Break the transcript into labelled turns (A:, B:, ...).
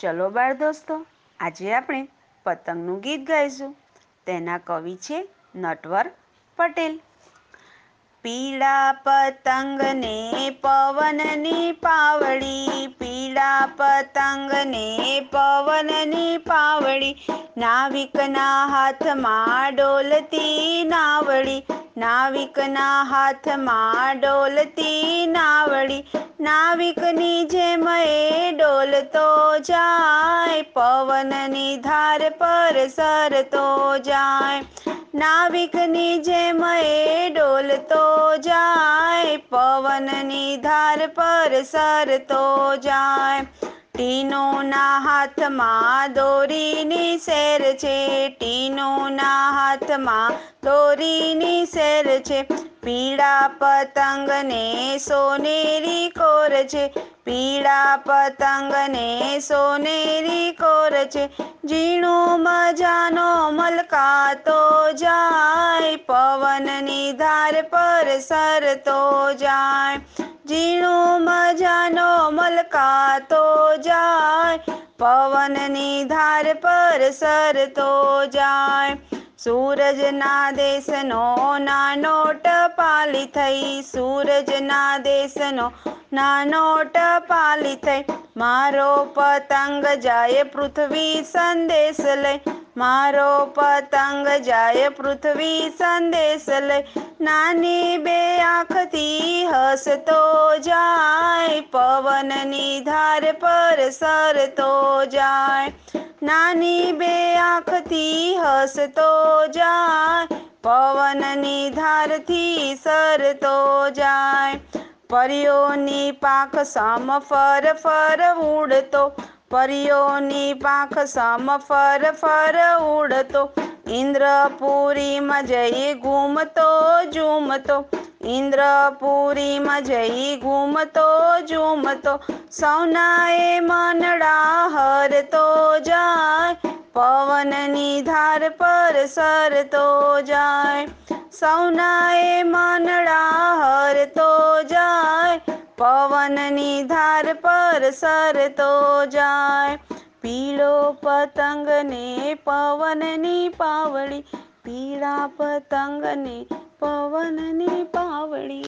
A: ચલો બાળ દોસ્તો આજે આપણે પતંગનું ગીત ગાઈશું. તેના કવિ છે નટવર પટેલ. પીળા પતંગને પવનની પાવડી પીળા પતંગને પવનની પાવડી નાવિકના હાથમાં ડોલતી નાવડી નાવિકના હાથમાં ડોલતી નાવડી નાવિકની જેમ એ ડોલતો જાય, પવનની ધાર પર સરતો જાય. નાવિકની જેમ એ ડોલતો જાય પવનની ધાર પર સરતો જાય. ટીનોના હાથમાં દોરીની શેર છે ટીનોના હાથમાં દોરીની શેર છે. પીળા પતંગને સોનેરી કોર છે પીળા પતંગને સોનેરી કોર છે. ઝીણું મજાનો મલકાતો જાય. પવનની ધાર પર સરતો જાય. ઝીણું મજાનો મલકાતો જાય. પવનની ધાર પર સરતો જાય. સૂરજના દેશનો નાનો ટપાલી થઈ સૂરજના દેશનો નાનો ટપાલી થઈ. મારો પતંગ જાય પૃથ્વી સંદેશ લઈ મારો પતંગ જાય પૃથ્વી સંદેશ લઈ નાની બે આંખથી હસતો જાય, પવનની ધાર પર સરતો જાય. નાની બે આંખથી હસતો જાય, પવનની ધારથી સરતો જાય. પરિયોની પાખ સમ ફર ફર ઉડતો પરિયોની પાખ સમ ફર ફર ઉડતો. ઇન્દ્રપુરીમાં જઈ ઘૂમતો ઝૂમતો, ઇન્દ્રપુરીમાં જઈ ઘૂમતો ઝૂમતો. સૌનાએ મનડા પવનની ધાર પર સરતો જાય, સૌનાએ માનડા હરતો જાય, પવનની ધાર પર સરતો જાય. પીળો પતંગને પવનની પાવડી પીળા પતંગને પવનની પાવડી